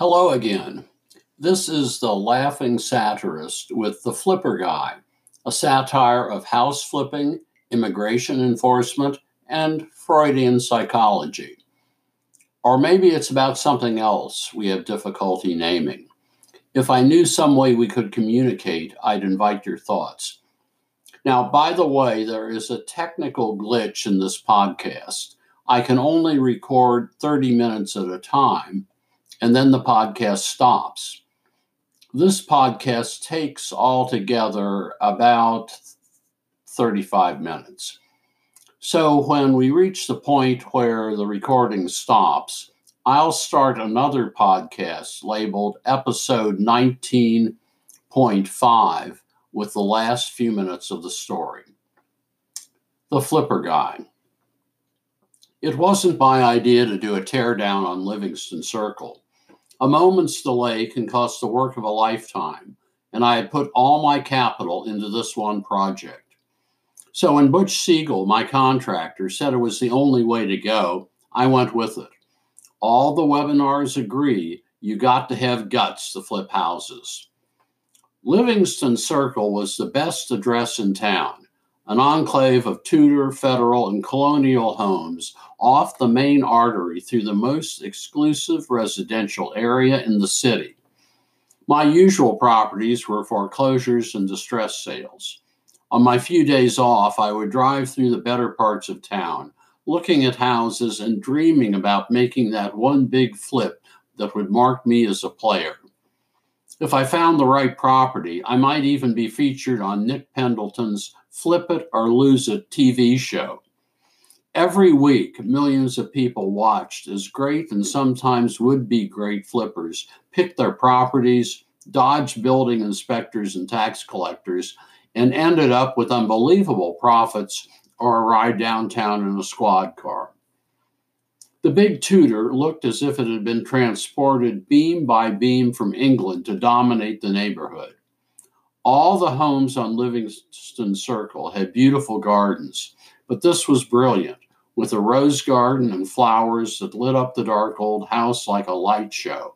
Hello again. This is the laughing satirist with the flipper guy, a satire of house flipping, immigration enforcement, and Freudian psychology. Or maybe it's about something else we have difficulty naming. If I knew some way we could communicate, I'd invite your thoughts. Now, by the way, there is a technical glitch in this podcast. I can only record 30 minutes at a time and then the podcast stops. This podcast takes altogether about 35 minutes. So when we reach the point where the recording stops, I'll start another podcast labeled episode 19.5 with the last few minutes of the story. The Flipper Guy. It wasn't my idea to do a teardown on Livingston Circle. A moment's delay can cost the work of a lifetime, and I had put all my capital into this one project. So when Butch Siegel, my contractor, said it was the only way to go, I went with it. All the webinars agree you got to have guts to flip houses. Livingston Circle was the best address in town an enclave of Tudor, Federal, and colonial homes off the main artery through the most exclusive residential area in the city. My usual properties were foreclosures and distress sales. On my few days off, I would drive through the better parts of town, looking at houses and dreaming about making that one big flip that would mark me as a player. If I found the right property, I might even be featured on Nick Pendleton's Flip It or Lose It TV show. Every week, millions of people watched as great and sometimes would be great flippers picked their properties, dodged building inspectors and tax collectors, and ended up with unbelievable profits or a ride downtown in a squad car. The big Tudor looked as if it had been transported beam by beam from England to dominate the neighborhood. All the homes on Livingston Circle had beautiful gardens, but this was brilliant, with a rose garden and flowers that lit up the dark old house like a light show.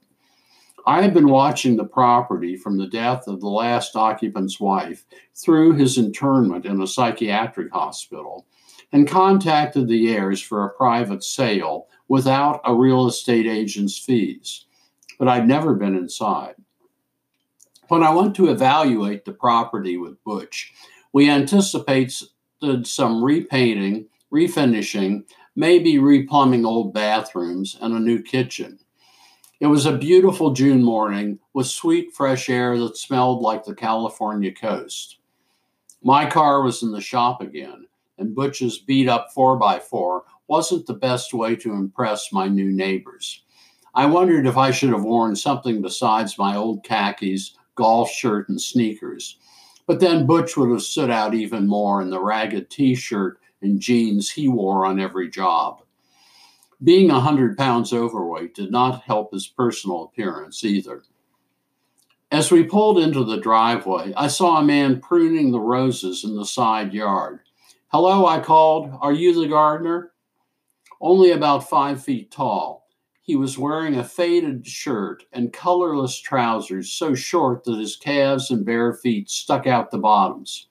I had been watching the property from the death of the last occupant's wife through his internment in a psychiatric hospital and contacted the heirs for a private sale without a real estate agent's fees. But I'd never been inside. When I went to evaluate the property with Butch, we anticipated some repainting, refinishing, maybe replumbing old bathrooms, and a new kitchen. It was a beautiful June morning with sweet, fresh air that smelled like the California coast. My car was in the shop again, and Butch's beat up 4x4 wasn't the best way to impress my new neighbors. I wondered if I should have worn something besides my old khakis, golf shirt, and sneakers. But then Butch would have stood out even more in the ragged t shirt and jeans he wore on every job. Being a 100 pounds overweight did not help his personal appearance either. As we pulled into the driveway, I saw a man pruning the roses in the side yard. Hello, I called. Are you the gardener? Only about five feet tall. He was wearing a faded shirt and colorless trousers so short that his calves and bare feet stuck out the bottoms.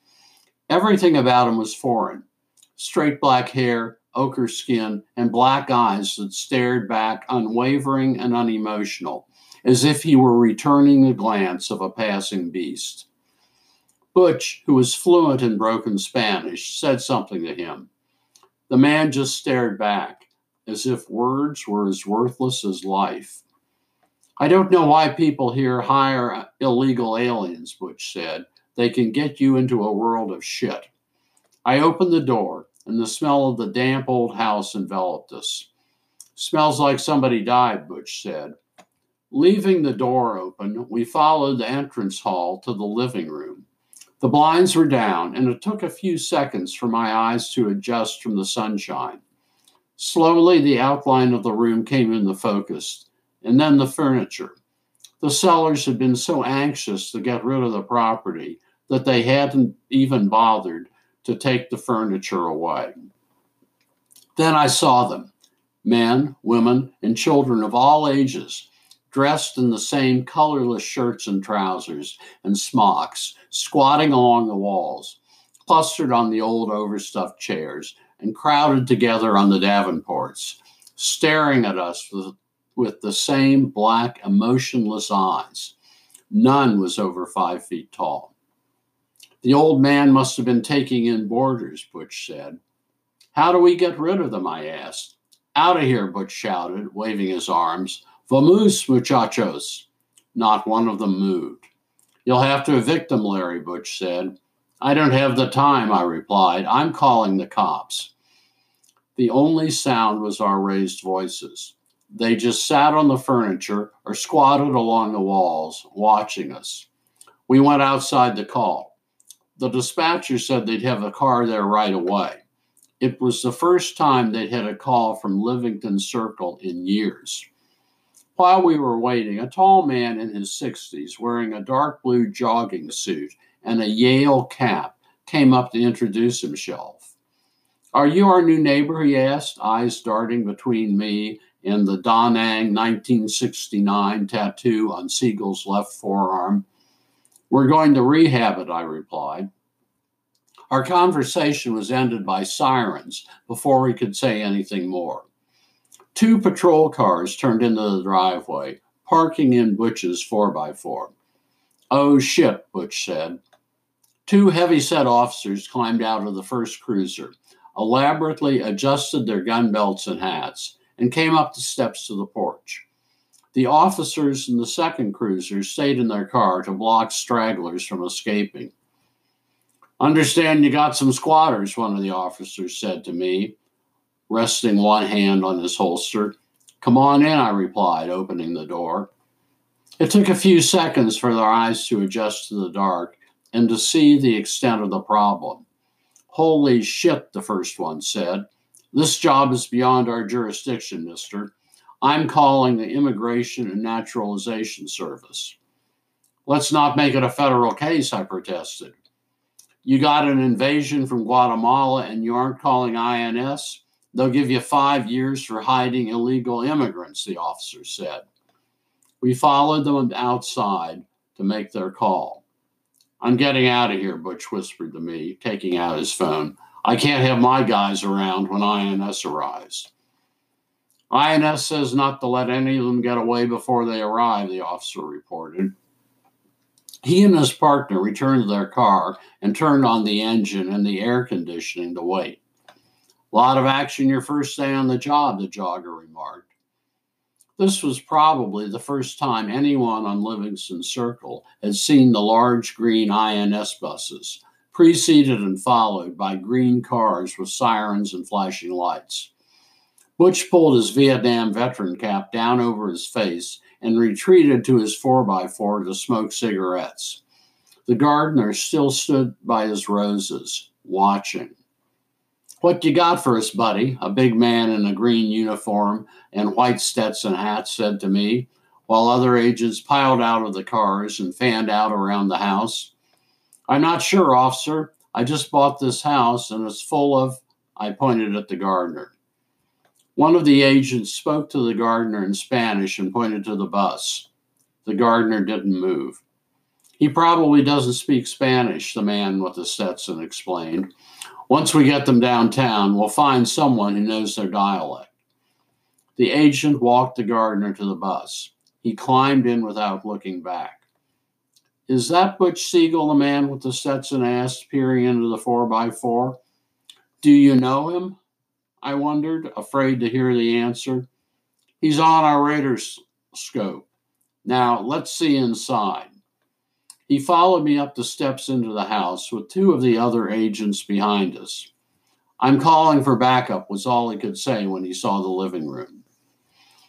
Everything about him was foreign straight black hair, ochre skin, and black eyes that stared back unwavering and unemotional, as if he were returning the glance of a passing beast. Butch, who was fluent in broken Spanish, said something to him. The man just stared back, as if words were as worthless as life. I don't know why people here hire illegal aliens, Butch said. They can get you into a world of shit. I opened the door, and the smell of the damp old house enveloped us. Smells like somebody died, Butch said. Leaving the door open, we followed the entrance hall to the living room. The blinds were down, and it took a few seconds for my eyes to adjust from the sunshine. Slowly, the outline of the room came into focus, and then the furniture. The sellers had been so anxious to get rid of the property that they hadn't even bothered to take the furniture away. Then I saw them men, women, and children of all ages dressed in the same colorless shirts and trousers and smocks, squatting along the walls, clustered on the old overstuffed chairs, and crowded together on the Davenports, staring at us with, with the same black, emotionless eyes. None was over five feet tall. The old man must have been taking in boarders, Butch said. How do we get rid of them? I asked. Out of here, Butch shouted, waving his arms. Vamos, muchachos. Not one of them moved. You'll have to evict them, Larry Butch said. I don't have the time, I replied. I'm calling the cops. The only sound was our raised voices. They just sat on the furniture or squatted along the walls, watching us. We went outside to call. The dispatcher said they'd have a car there right away. It was the first time they'd had a call from Livingston Circle in years. While we were waiting, a tall man in his 60s, wearing a dark blue jogging suit and a Yale cap, came up to introduce himself. Are you our new neighbor? he asked, eyes darting between me and the Da Nang 1969 tattoo on Siegel's left forearm. We're going to rehab it, I replied. Our conversation was ended by sirens before we could say anything more. Two patrol cars turned into the driveway, parking in Butch's 4x4. Oh shit, Butch said. Two heavy set officers climbed out of the first cruiser, elaborately adjusted their gun belts and hats, and came up the steps to the porch. The officers in the second cruiser stayed in their car to block stragglers from escaping. Understand you got some squatters, one of the officers said to me, resting one hand on his holster. Come on in, I replied, opening the door. It took a few seconds for their eyes to adjust to the dark and to see the extent of the problem. Holy shit, the first one said. This job is beyond our jurisdiction, mister. I'm calling the Immigration and Naturalization Service. Let's not make it a federal case, I protested. You got an invasion from Guatemala and you aren't calling INS? They'll give you five years for hiding illegal immigrants, the officer said. We followed them outside to make their call. I'm getting out of here, Butch whispered to me, taking out his phone. I can't have my guys around when INS arrives. INS says not to let any of them get away before they arrive, the officer reported. He and his partner returned to their car and turned on the engine and the air conditioning to wait. A lot of action your first day on the job, the jogger remarked. This was probably the first time anyone on Livingston Circle had seen the large green INS buses, preceded and followed by green cars with sirens and flashing lights. Butch pulled his Vietnam veteran cap down over his face and retreated to his 4x4 to smoke cigarettes. The gardener still stood by his roses, watching. What you got for us, buddy? A big man in a green uniform and white Stetson hat said to me, while other agents piled out of the cars and fanned out around the house. I'm not sure, officer. I just bought this house and it's full of. I pointed at the gardener. One of the agents spoke to the gardener in Spanish and pointed to the bus. The gardener didn't move. He probably doesn't speak Spanish, the man with the Stetson explained. Once we get them downtown, we'll find someone who knows their dialect. The agent walked the gardener to the bus. He climbed in without looking back. Is that Butch Siegel, the man with the Stetson asked, peering into the 4 by 4 Do you know him? I wondered, afraid to hear the answer. He's on our radar scope. Now, let's see inside. He followed me up the steps into the house with two of the other agents behind us. I'm calling for backup, was all he could say when he saw the living room.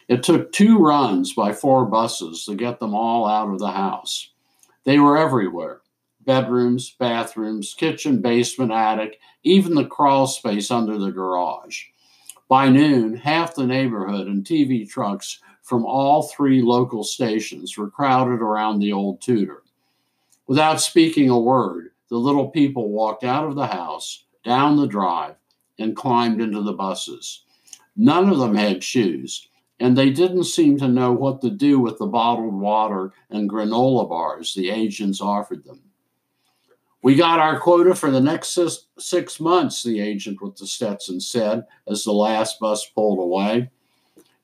It took two runs by four buses to get them all out of the house. They were everywhere bedrooms, bathrooms, kitchen, basement, attic, even the crawl space under the garage. By noon, half the neighborhood and TV trucks from all three local stations were crowded around the old Tudor. Without speaking a word, the little people walked out of the house, down the drive, and climbed into the buses. None of them had shoes, and they didn't seem to know what to do with the bottled water and granola bars the agents offered them. We got our quota for the next six months, the agent with the Stetson said as the last bus pulled away.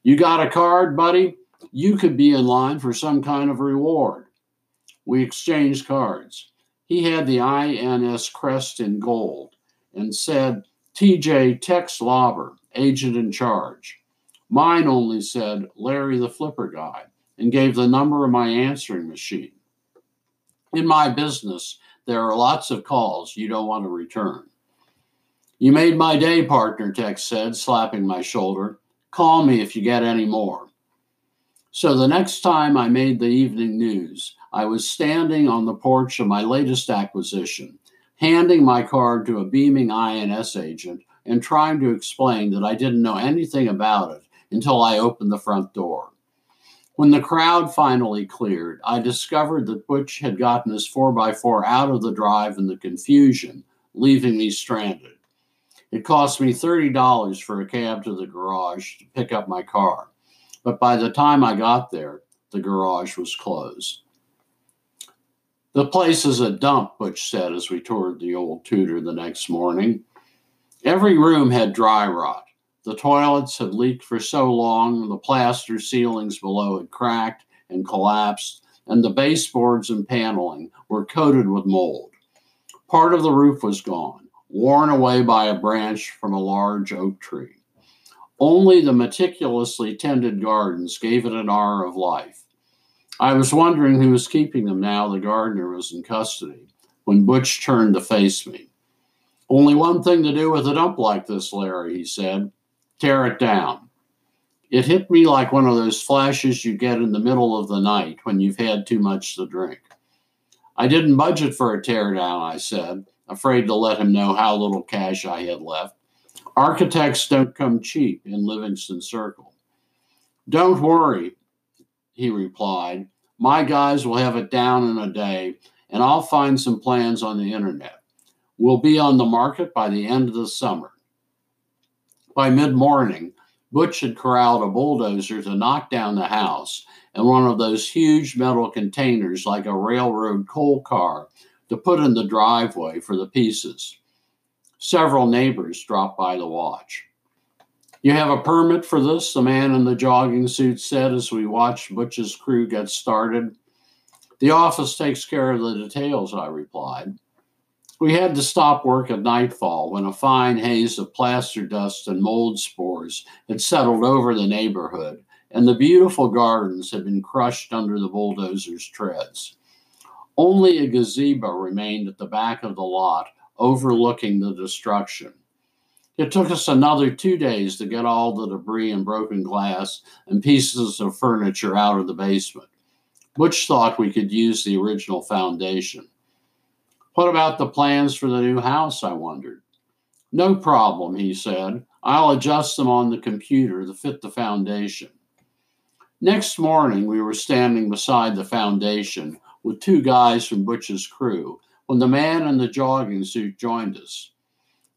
You got a card, buddy? You could be in line for some kind of reward. We exchanged cards. He had the INS crest in gold and said, TJ Tex Lauber, agent in charge. Mine only said Larry the Flipper Guy and gave the number of my answering machine. In my business, there are lots of calls you don't want to return. You made my day, partner, Tex said, slapping my shoulder. Call me if you get any more. So the next time I made the evening news, I was standing on the porch of my latest acquisition, handing my card to a beaming INS agent and trying to explain that I didn't know anything about it until I opened the front door. When the crowd finally cleared, I discovered that Butch had gotten his 4x4 out of the drive in the confusion, leaving me stranded. It cost me $30 for a cab to the garage to pick up my car, but by the time I got there, the garage was closed. The place is a dump, Butch said as we toured the old Tudor the next morning. Every room had dry rot. The toilets had leaked for so long, the plaster ceilings below had cracked and collapsed, and the baseboards and paneling were coated with mold. Part of the roof was gone, worn away by a branch from a large oak tree. Only the meticulously tended gardens gave it an air of life. I was wondering who was keeping them now the gardener was in custody when Butch turned to face me. Only one thing to do with a dump like this, Larry, he said tear it down. It hit me like one of those flashes you get in the middle of the night when you've had too much to drink. I didn't budget for a teardown, I said, afraid to let him know how little cash I had left. Architects don't come cheap in Livingston Circle. Don't worry, he replied. My guys will have it down in a day, and I'll find some plans on the internet. We'll be on the market by the end of the summer. By mid morning, Butch had corralled a bulldozer to knock down the house and one of those huge metal containers like a railroad coal car to put in the driveway for the pieces. Several neighbors dropped by to watch. You have a permit for this? The man in the jogging suit said as we watched Butch's crew get started. The office takes care of the details, I replied. We had to stop work at nightfall when a fine haze of plaster dust and mold spores had settled over the neighborhood, and the beautiful gardens had been crushed under the bulldozer's treads. Only a gazebo remained at the back of the lot, overlooking the destruction. It took us another two days to get all the debris and broken glass and pieces of furniture out of the basement. Butch thought we could use the original foundation. What about the plans for the new house? I wondered. No problem, he said. I'll adjust them on the computer to fit the foundation. Next morning, we were standing beside the foundation with two guys from Butch's crew when the man in the jogging suit joined us.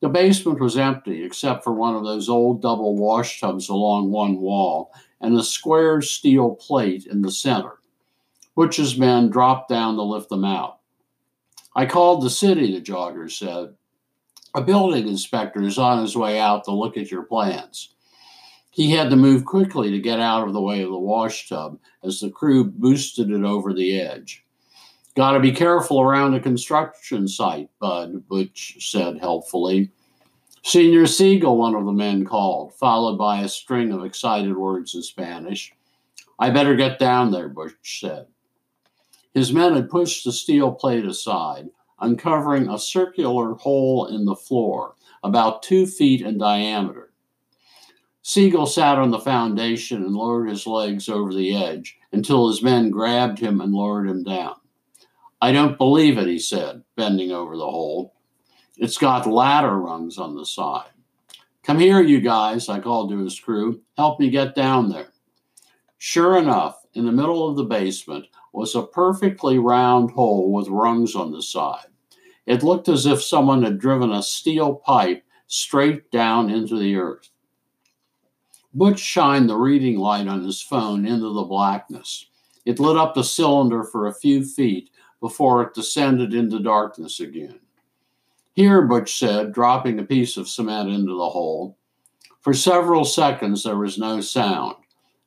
The basement was empty except for one of those old double wash tubs along one wall and a square steel plate in the center. Butch's men dropped down to lift them out. I called the city, the jogger said. A building inspector is on his way out to look at your plans. He had to move quickly to get out of the way of the wash tub as the crew boosted it over the edge. Got to be careful around a construction site, Bud, Butch said helpfully. Senor Siegel, one of the men called, followed by a string of excited words in Spanish. I better get down there, Butch said. His men had pushed the steel plate aside, uncovering a circular hole in the floor, about two feet in diameter. Siegel sat on the foundation and lowered his legs over the edge until his men grabbed him and lowered him down. I don't believe it, he said, bending over the hole. It's got ladder rungs on the side. Come here, you guys, I called to his crew. Help me get down there. Sure enough, in the middle of the basement, was a perfectly round hole with rungs on the side. It looked as if someone had driven a steel pipe straight down into the earth. Butch shined the reading light on his phone into the blackness. It lit up the cylinder for a few feet before it descended into darkness again. Here, Butch said, dropping a piece of cement into the hole. For several seconds, there was no sound,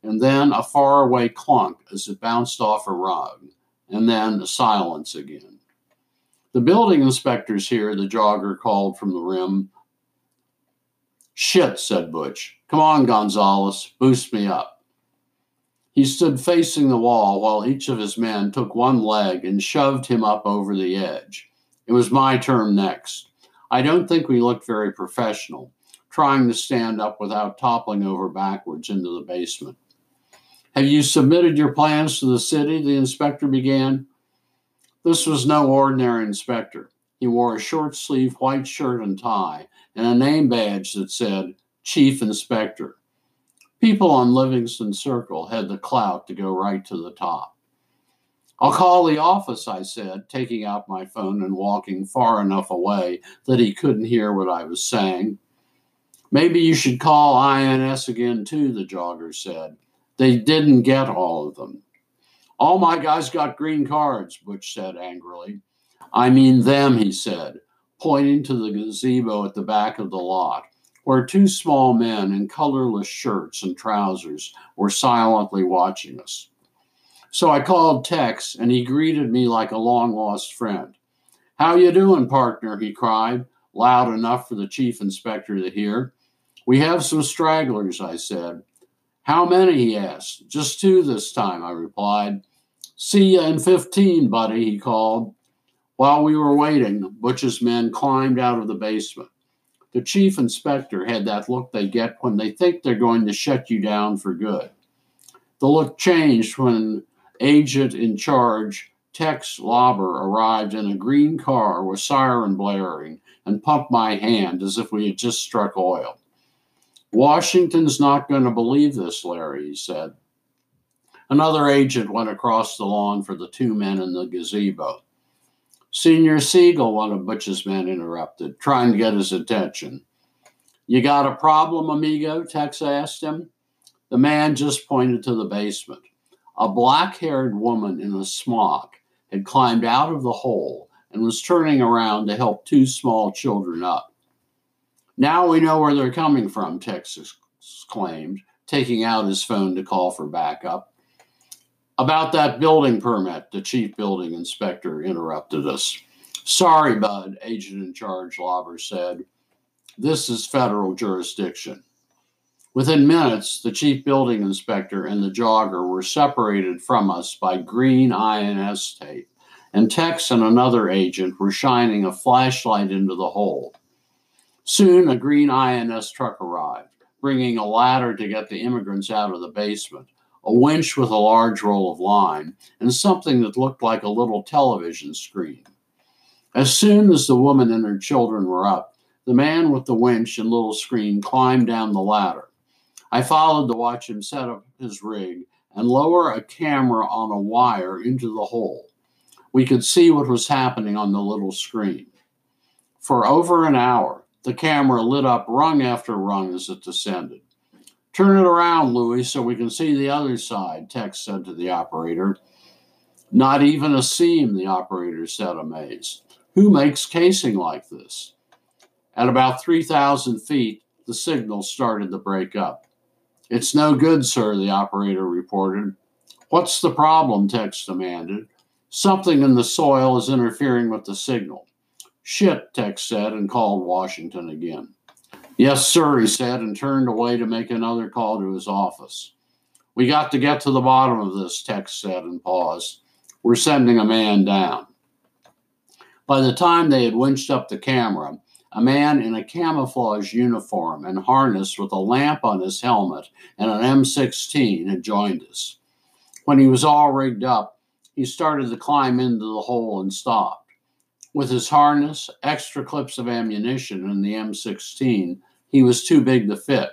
and then a faraway clunk as it bounced off a rug, and then silence again. The building inspector's here, the jogger called from the rim. Shit, said Butch. Come on, Gonzalez, boost me up. He stood facing the wall while each of his men took one leg and shoved him up over the edge. It was my turn next. I don't think we looked very professional, trying to stand up without toppling over backwards into the basement. Have you submitted your plans to the city? The inspector began. This was no ordinary inspector. He wore a short sleeved white shirt and tie and a name badge that said Chief Inspector. People on Livingston Circle had the clout to go right to the top. I'll call the office, I said, taking out my phone and walking far enough away that he couldn't hear what I was saying. Maybe you should call INS again, too, the jogger said. They didn't get all of them. All my guys got green cards, Butch said angrily. I mean them, he said pointing to the gazebo at the back of the lot, where two small men in colorless shirts and trousers were silently watching us. So I called Tex, and he greeted me like a long lost friend. How you doing, partner? he cried, loud enough for the chief inspector to hear. We have some stragglers, I said. How many? he asked. Just two this time, I replied. See you in 15, buddy, he called. While we were waiting, Butch's men climbed out of the basement. The chief inspector had that look they get when they think they're going to shut you down for good. The look changed when agent in charge, Tex Lauber, arrived in a green car with siren blaring and pumped my hand as if we had just struck oil. Washington's not going to believe this, Larry, he said. Another agent went across the lawn for the two men in the gazebo. Senor Siegel, one of Butch's men interrupted, trying to get his attention. You got a problem, amigo? Tex asked him. The man just pointed to the basement. A black haired woman in a smock had climbed out of the hole and was turning around to help two small children up. Now we know where they're coming from, Tex exclaimed, taking out his phone to call for backup. About that building permit, the chief building inspector interrupted us. Sorry, Bud, agent in charge Lauber said. This is federal jurisdiction. Within minutes, the chief building inspector and the jogger were separated from us by green INS tape, and Tex and another agent were shining a flashlight into the hole. Soon, a green INS truck arrived, bringing a ladder to get the immigrants out of the basement a winch with a large roll of line, and something that looked like a little television screen. As soon as the woman and her children were up, the man with the winch and little screen climbed down the ladder. I followed to watch him set up his rig and lower a camera on a wire into the hole. We could see what was happening on the little screen. For over an hour, the camera lit up rung after rung as it descended. Turn it around, Louis, so we can see the other side, Tex said to the operator. Not even a seam, the operator said, amazed. Who makes casing like this? At about 3,000 feet, the signal started to break up. It's no good, sir, the operator reported. What's the problem? Tex demanded. Something in the soil is interfering with the signal. Shit, Tex said and called Washington again. Yes, sir, he said, and turned away to make another call to his office. We got to get to the bottom of this, Tex said and paused. We're sending a man down. By the time they had winched up the camera, a man in a camouflage uniform and harness with a lamp on his helmet and an M16 had joined us. When he was all rigged up, he started to climb into the hole and stopped. With his harness, extra clips of ammunition, and the M16, he was too big to fit.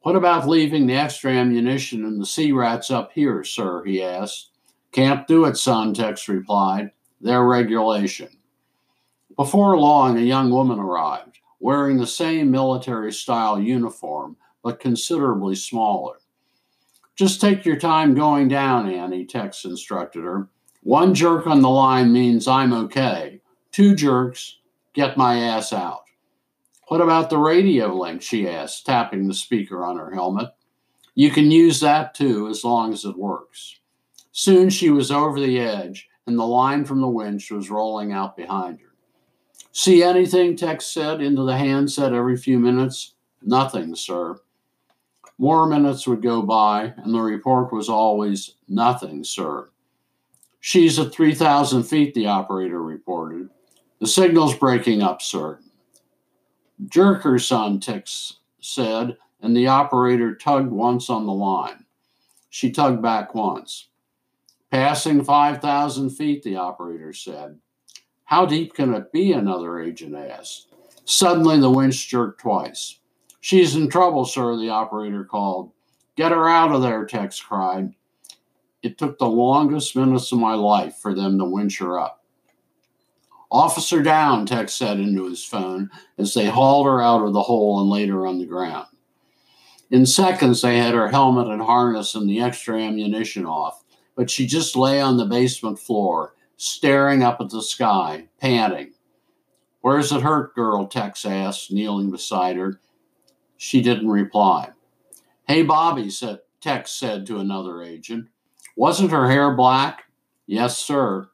What about leaving the extra ammunition and the C-rats up here, sir? he asked. Can't do it, son, Tex replied. They're regulation. Before long, a young woman arrived, wearing the same military style uniform, but considerably smaller. Just take your time going down, Annie, Tex instructed her. One jerk on the line means I'm okay. Two jerks, get my ass out. What about the radio link? she asked, tapping the speaker on her helmet. You can use that too, as long as it works. Soon she was over the edge, and the line from the winch was rolling out behind her. See anything? Tex said into the handset every few minutes. Nothing, sir. More minutes would go by, and the report was always nothing, sir. She's at 3,000 feet, the operator reported. The signal's breaking up, sir. Jerk her, son, Tex said, and the operator tugged once on the line. She tugged back once. Passing 5,000 feet, the operator said. How deep can it be? Another agent asked. Suddenly, the winch jerked twice. She's in trouble, sir, the operator called. Get her out of there, Tex cried. It took the longest minutes of my life for them to winch her up. Officer down, Tex said into his phone as they hauled her out of the hole and laid her on the ground. In seconds, they had her helmet and harness and the extra ammunition off, but she just lay on the basement floor, staring up at the sky, panting. Where's it hurt, girl? Tex asked, kneeling beside her. She didn't reply. Hey, Bobby, said, Tex said to another agent. Wasn't her hair black? Yes, sir.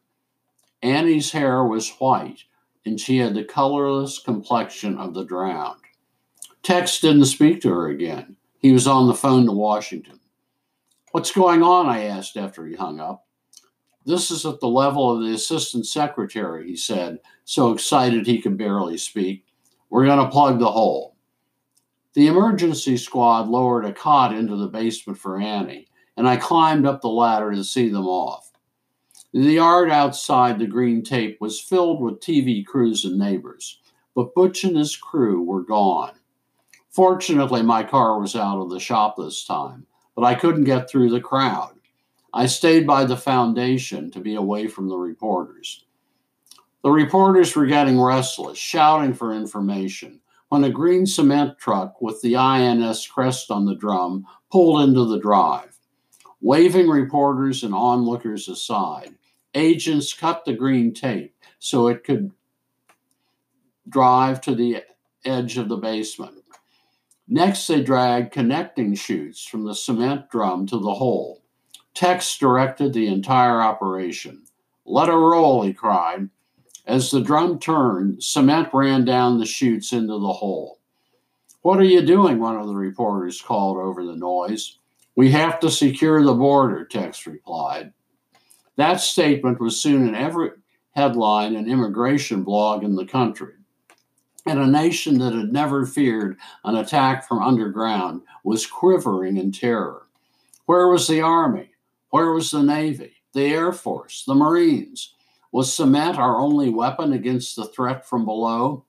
Annie's hair was white, and she had the colorless complexion of the drowned. Tex didn't speak to her again. He was on the phone to Washington. What's going on? I asked after he hung up. This is at the level of the assistant secretary, he said, so excited he could barely speak. We're going to plug the hole. The emergency squad lowered a cot into the basement for Annie, and I climbed up the ladder to see them off. The yard outside the green tape was filled with TV crews and neighbors, but Butch and his crew were gone. Fortunately, my car was out of the shop this time, but I couldn't get through the crowd. I stayed by the foundation to be away from the reporters. The reporters were getting restless, shouting for information, when a green cement truck with the INS crest on the drum pulled into the drive. Waving reporters and onlookers aside, agents cut the green tape so it could drive to the edge of the basement. Next, they dragged connecting chutes from the cement drum to the hole. Tex directed the entire operation. Let her roll, he cried. As the drum turned, cement ran down the chutes into the hole. What are you doing? One of the reporters called over the noise. We have to secure the border, Tex replied. That statement was soon in every headline and immigration blog in the country. And a nation that had never feared an attack from underground was quivering in terror. Where was the army? Where was the Navy, the Air Force, the Marines? Was cement our only weapon against the threat from below?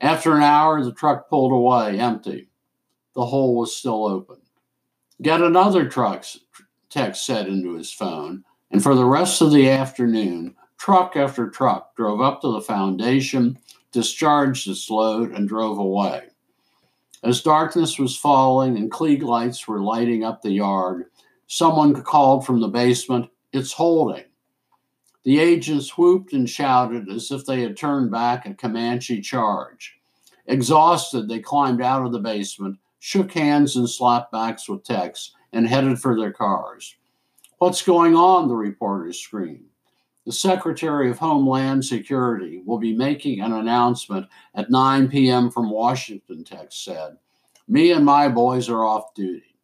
After an hour, the truck pulled away, empty. The hole was still open. Get another truck, Tex said into his phone, and for the rest of the afternoon, truck after truck drove up to the foundation, discharged its load, and drove away. As darkness was falling and Klieg lights were lighting up the yard, Someone called from the basement, It's holding. The agents whooped and shouted as if they had turned back a Comanche charge. Exhausted, they climbed out of the basement, shook hands and slapped backs with Tex, and headed for their cars. What's going on? The reporters screamed. The Secretary of Homeland Security will be making an announcement at 9 p.m. from Washington, Tex said. Me and my boys are off duty.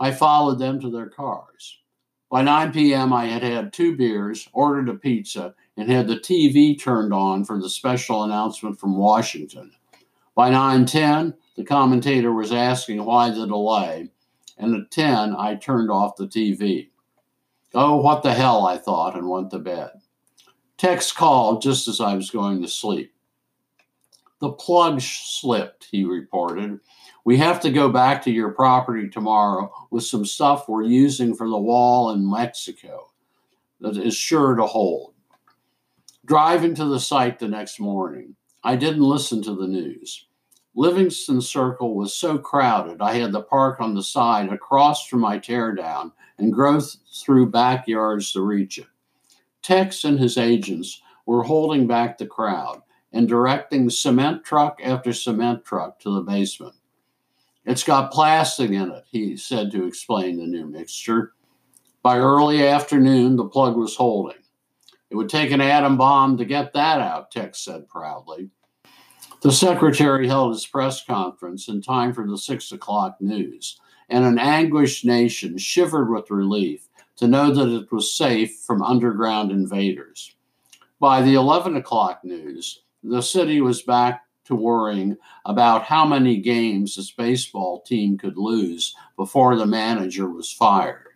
I followed them to their cars. By 9 p.m., I had had two beers, ordered a pizza, and had the TV turned on for the special announcement from Washington. By 9:10, the commentator was asking why the delay, and at 10, I turned off the TV. Oh, what the hell, I thought, and went to bed. Tex called just as I was going to sleep. The plug slipped, he reported. We have to go back to your property tomorrow with some stuff we're using for the wall in Mexico that is sure to hold. Driving to the site the next morning, I didn't listen to the news. Livingston Circle was so crowded, I had to park on the side across from my teardown and go through backyards to reach it. Tex and his agents were holding back the crowd and directing cement truck after cement truck to the basement. It's got plastic in it, he said to explain the new mixture. By early afternoon, the plug was holding. It would take an atom bomb to get that out, Tex said proudly. The secretary held his press conference in time for the six o'clock news, and an anguished nation shivered with relief to know that it was safe from underground invaders. By the 11 o'clock news, the city was back to worrying about how many games his baseball team could lose before the manager was fired.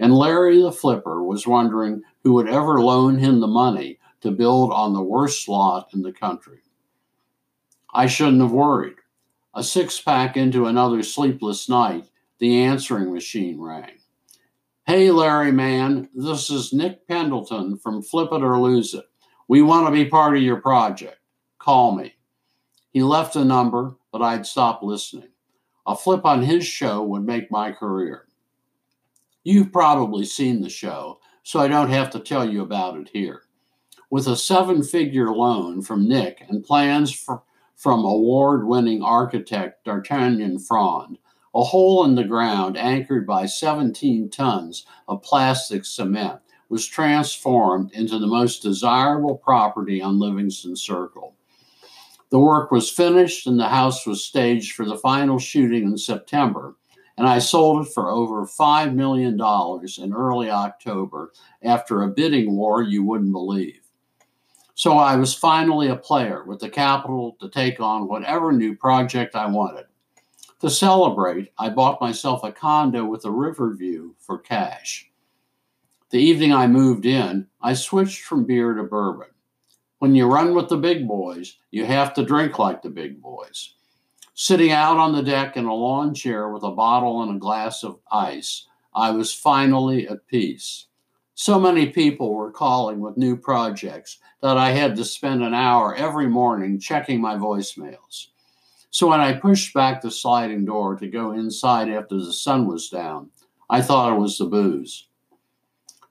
And Larry the Flipper was wondering who would ever loan him the money to build on the worst lot in the country. I shouldn't have worried. A six pack into another sleepless night, the answering machine rang. Hey, Larry, man, this is Nick Pendleton from Flip It or Lose It. We want to be part of your project. Call me. He left a number, but I'd stopped listening. A flip on his show would make my career. You've probably seen the show, so I don't have to tell you about it here. With a seven figure loan from Nick and plans for, from award winning architect D'Artagnan Frond, a hole in the ground anchored by 17 tons of plastic cement was transformed into the most desirable property on Livingston Circle. The work was finished and the house was staged for the final shooting in September, and I sold it for over $5 million in early October after a bidding war you wouldn't believe. So I was finally a player with the capital to take on whatever new project I wanted. To celebrate, I bought myself a condo with a river view for cash. The evening I moved in, I switched from beer to bourbon. When you run with the big boys, you have to drink like the big boys. Sitting out on the deck in a lawn chair with a bottle and a glass of ice, I was finally at peace. So many people were calling with new projects that I had to spend an hour every morning checking my voicemails. So when I pushed back the sliding door to go inside after the sun was down, I thought it was the booze.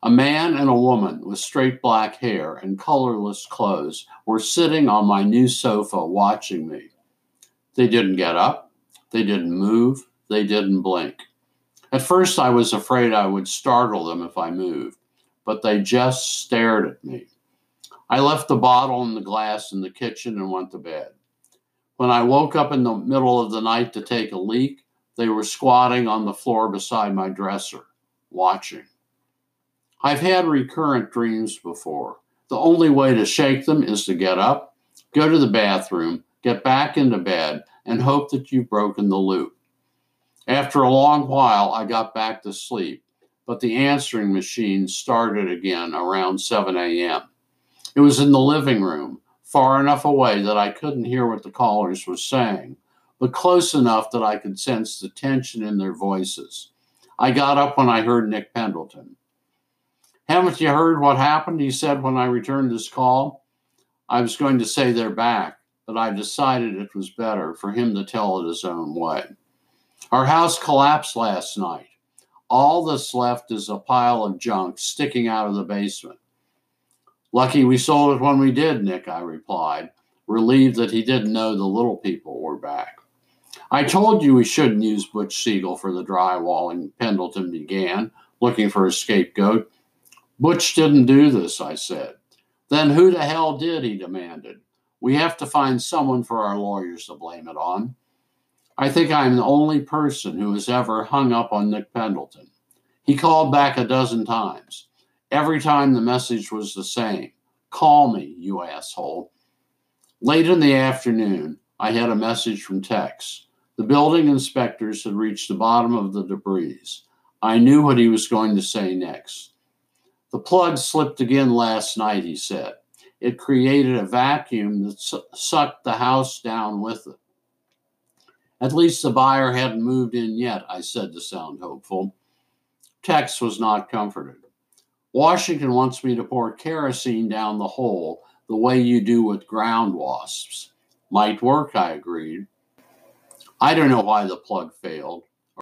A man and a woman with straight black hair and colorless clothes were sitting on my new sofa watching me. They didn't get up, they didn't move, they didn't blink. At first, I was afraid I would startle them if I moved, but they just stared at me. I left the bottle and the glass in the kitchen and went to bed. When I woke up in the middle of the night to take a leak, they were squatting on the floor beside my dresser, watching. I've had recurrent dreams before. The only way to shake them is to get up, go to the bathroom, get back into bed, and hope that you've broken the loop. After a long while, I got back to sleep, but the answering machine started again around 7 a.m. It was in the living room, far enough away that I couldn't hear what the callers were saying, but close enough that I could sense the tension in their voices. I got up when I heard Nick Pendleton. Haven't you heard what happened? He said when I returned his call. I was going to say they're back, but I decided it was better for him to tell it his own way. Our house collapsed last night. All that's left is a pile of junk sticking out of the basement. Lucky we sold it when we did, Nick, I replied, relieved that he didn't know the little people were back. I told you we shouldn't use Butch Siegel for the drywalling, Pendleton began, looking for a scapegoat. Butch didn't do this, I said. Then who the hell did? He demanded. We have to find someone for our lawyers to blame it on. I think I'm the only person who has ever hung up on Nick Pendleton. He called back a dozen times. Every time the message was the same Call me, you asshole. Late in the afternoon, I had a message from Tex. The building inspectors had reached the bottom of the debris. I knew what he was going to say next. The plug slipped again last night, he said. It created a vacuum that su- sucked the house down with it. At least the buyer hadn't moved in yet, I said to sound hopeful. Tex was not comforted. Washington wants me to pour kerosene down the hole the way you do with ground wasps. Might work, I agreed. I don't know why the plug failed.